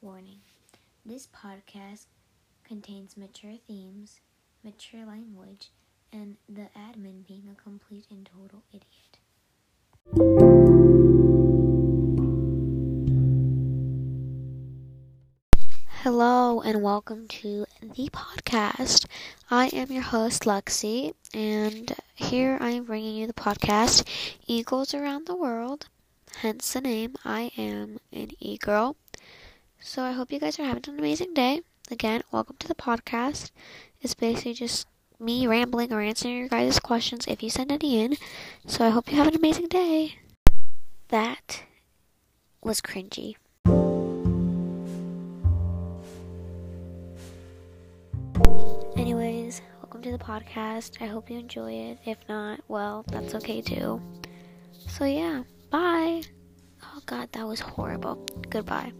Warning This podcast contains mature themes, mature language, and the admin being a complete and total idiot. Hello, and welcome to the podcast. I am your host, Lexi, and here I am bringing you the podcast E-girls Around the World, hence the name. I am an e girl. So I hope you guys are having an amazing day. Again, welcome to the podcast. It's basically just me rambling or answering your guys' questions if you send any in. So I hope you have an amazing day. That was cringy. Anyways, welcome to the podcast. I hope you enjoy it. If not, well, that's okay too. So yeah, bye. Oh god, that was horrible. Goodbye.